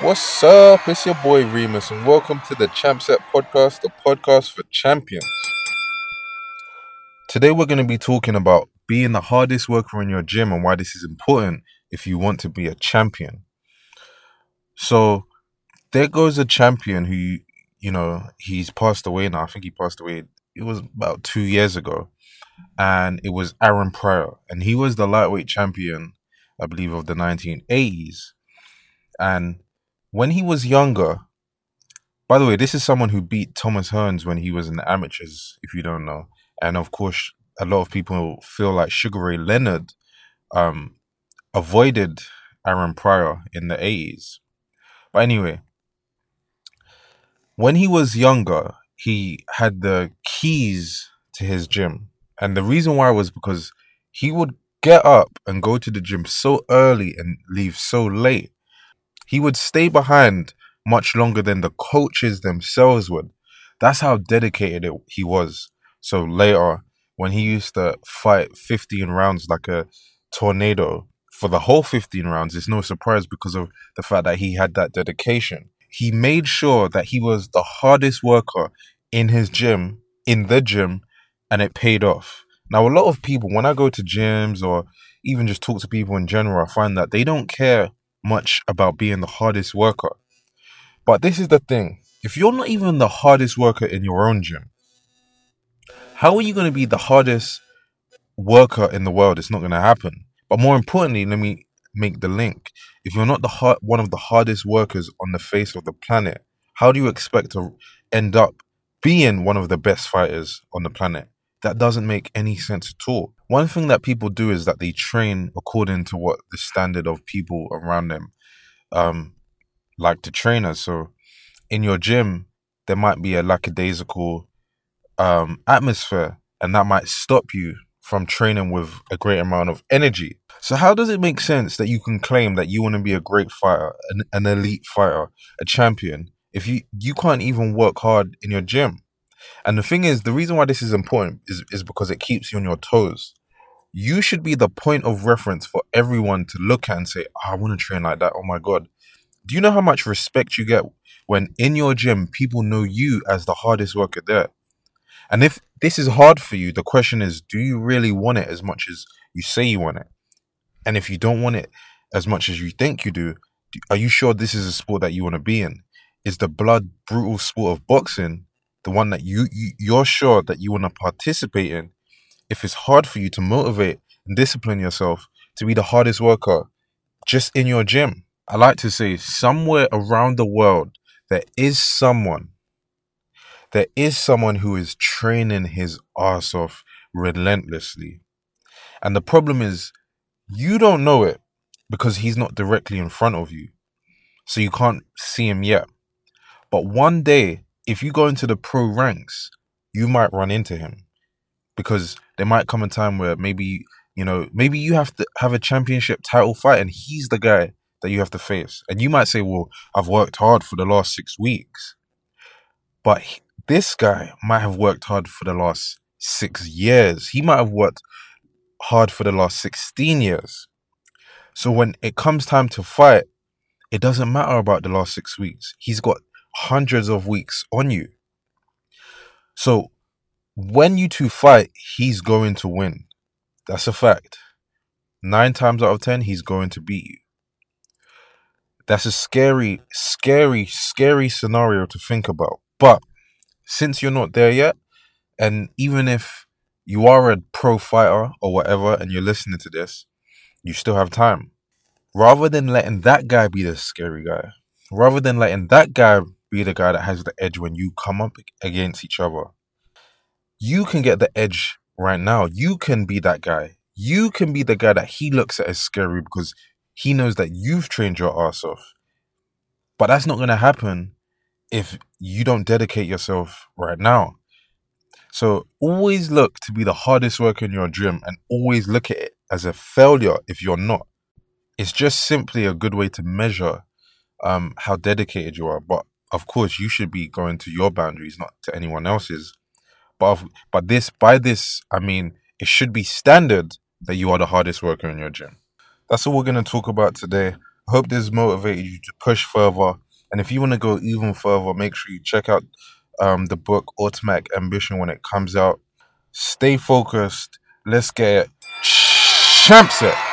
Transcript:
What's up? It's your boy Remus, and welcome to the Champ Set Podcast, the podcast for champions. Today, we're going to be talking about being the hardest worker in your gym and why this is important if you want to be a champion. So, there goes a champion who, you know, he's passed away now. I think he passed away, it was about two years ago, and it was Aaron Pryor, and he was the lightweight champion, I believe, of the 1980s. And when he was younger, by the way, this is someone who beat Thomas Hearns when he was in the amateurs, if you don't know. And of course, a lot of people feel like Sugar Ray Leonard um, avoided Aaron Pryor in the 80s. But anyway, when he was younger, he had the keys to his gym. And the reason why was because he would get up and go to the gym so early and leave so late. He would stay behind much longer than the coaches themselves would. That's how dedicated it, he was. So later, when he used to fight 15 rounds like a tornado for the whole 15 rounds, it's no surprise because of the fact that he had that dedication. He made sure that he was the hardest worker in his gym, in the gym, and it paid off. Now, a lot of people, when I go to gyms or even just talk to people in general, I find that they don't care much about being the hardest worker. But this is the thing if you're not even the hardest worker in your own gym, how are you going to be the hardest worker in the world? It's not going to happen. But more importantly, let me make the link. If you're not the hard, one of the hardest workers on the face of the planet, how do you expect to end up being one of the best fighters on the planet? That doesn't make any sense at all. One thing that people do is that they train according to what the standard of people around them um, like to train us. So in your gym, there might be a lackadaisical um, atmosphere, and that might stop you from training with a great amount of energy. So how does it make sense that you can claim that you want to be a great fighter, an, an elite fighter, a champion, if you you can't even work hard in your gym? And the thing is, the reason why this is important is, is because it keeps you on your toes. You should be the point of reference for everyone to look at and say, oh, I want to train like that. Oh my God. Do you know how much respect you get when in your gym people know you as the hardest worker there? And if this is hard for you, the question is, do you really want it as much as you say you want it? And if you don't want it as much as you think you do, are you sure this is a sport that you want to be in? Is the blood brutal sport of boxing the one that you, you you're sure that you want to participate in? If it's hard for you to motivate and discipline yourself to be the hardest worker just in your gym, I like to say somewhere around the world there is someone there is someone who is training his ass off relentlessly. And the problem is, you don't know it because he's not directly in front of you. So you can't see him yet. But one day, if you go into the pro ranks, you might run into him because there might come a time where maybe, you know, maybe you have to have a championship title fight and he's the guy that you have to face. And you might say, well, I've worked hard for the last six weeks. But this guy might have worked hard for the last six years. He might have worked hard for the last 16 years. So when it comes time to fight, it doesn't matter about the last six weeks. He's got hundreds of weeks on you. So when you two fight, he's going to win. That's a fact. Nine times out of ten, he's going to beat you. That's a scary, scary, scary scenario to think about. But since you're not there yet, and even if you are a pro fighter or whatever and you're listening to this, you still have time. Rather than letting that guy be the scary guy, rather than letting that guy be the guy that has the edge when you come up against each other, you can get the edge right now. You can be that guy. You can be the guy that he looks at as scary because he knows that you've trained your ass off. But that's not going to happen if you don't dedicate yourself right now. So always look to be the hardest worker in your gym and always look at it as a failure if you're not. It's just simply a good way to measure um, how dedicated you are. But of course you should be going to your boundaries not to anyone else's. But but this by this i mean it should be standard that you are the hardest worker in your gym. That's all we're going to talk about today. I hope this motivated you to push further. And if you want to go even further make sure you check out um, the book automatic ambition when it comes out. Stay focused. Let's get champ set